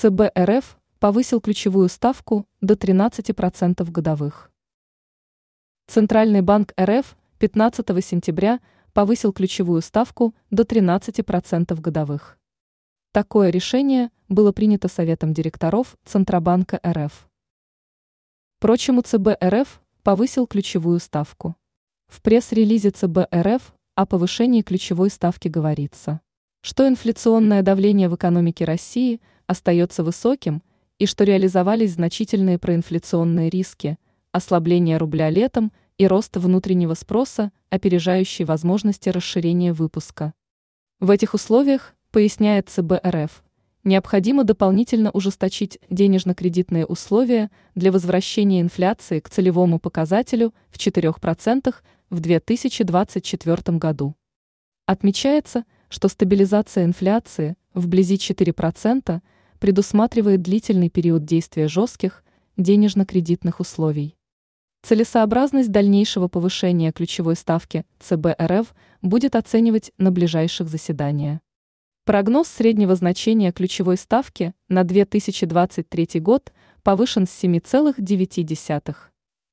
ЦБ РФ повысил ключевую ставку до 13% годовых. Центральный банк РФ 15 сентября повысил ключевую ставку до 13% годовых. Такое решение было принято Советом директоров Центробанка РФ. Впрочем, ЦБ РФ повысил ключевую ставку. В пресс-релизе ЦБ РФ о повышении ключевой ставки говорится, что инфляционное давление в экономике России – остается высоким и что реализовались значительные проинфляционные риски, ослабление рубля летом и рост внутреннего спроса, опережающий возможности расширения выпуска. В этих условиях, поясняет ЦБ РФ, необходимо дополнительно ужесточить денежно-кредитные условия для возвращения инфляции к целевому показателю в 4% в 2024 году. Отмечается, что стабилизация инфляции вблизи 4% – предусматривает длительный период действия жестких денежно-кредитных условий. Целесообразность дальнейшего повышения ключевой ставки ЦБ РФ будет оценивать на ближайших заседаниях. Прогноз среднего значения ключевой ставки на 2023 год повышен с 7,9,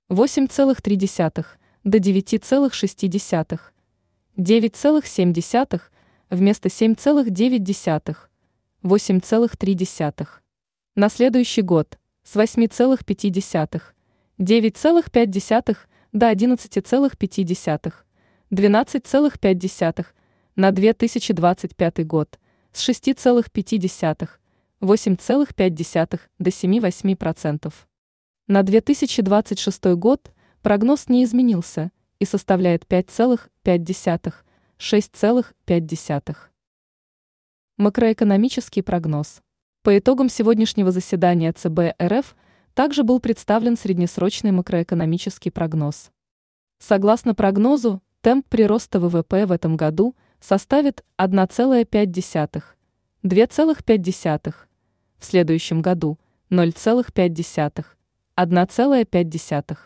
8,3 до 9,6, 9,7 вместо 7,9, 8,3. На следующий год с 8,5, 9,5 до 11,5, 12,5 на 2025 год с 6,5, 8,5 до 7,8%. На 2026 год прогноз не изменился и составляет 5,5, 6,5. Макроэкономический прогноз. По итогам сегодняшнего заседания ЦБ РФ также был представлен среднесрочный макроэкономический прогноз. Согласно прогнозу, темп прироста ВВП в этом году составит 1,5, 2,5, в следующем году 0,5, 1,5,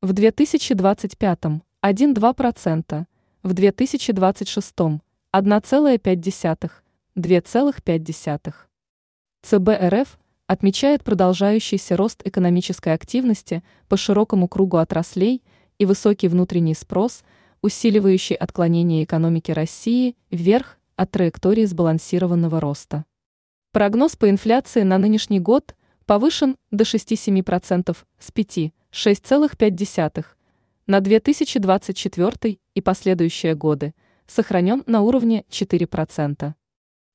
в 2025 1,2%, в 2026 1,5%, 2,5. ЦБ РФ отмечает продолжающийся рост экономической активности по широкому кругу отраслей и высокий внутренний спрос, усиливающий отклонение экономики России вверх от траектории сбалансированного роста. Прогноз по инфляции на нынешний год повышен до 6,7% с 5,6,5%, на 2024 и последующие годы сохранен на уровне 4%.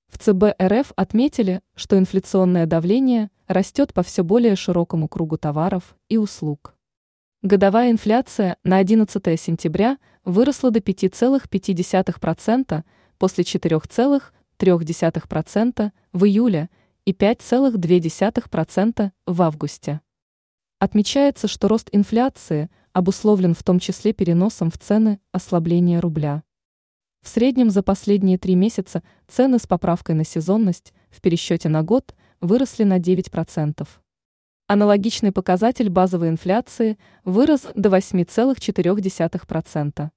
В ЦБ РФ отметили, что инфляционное давление растет по все более широкому кругу товаров и услуг. Годовая инфляция на 11 сентября выросла до 5,5% после 4,3% в июле и 5,2% в августе. Отмечается, что рост инфляции обусловлен в том числе переносом в цены ослабления рубля. В среднем за последние три месяца цены с поправкой на сезонность в пересчете на год выросли на 9%. Аналогичный показатель базовой инфляции вырос до 8,4%.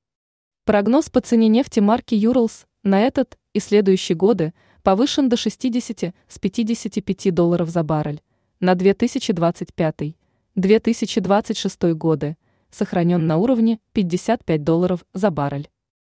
Прогноз по цене нефти марки Юрлс на этот и следующие годы повышен до 60 с 55 долларов за баррель, на 2025-2026 годы сохранен на уровне 55 долларов за баррель.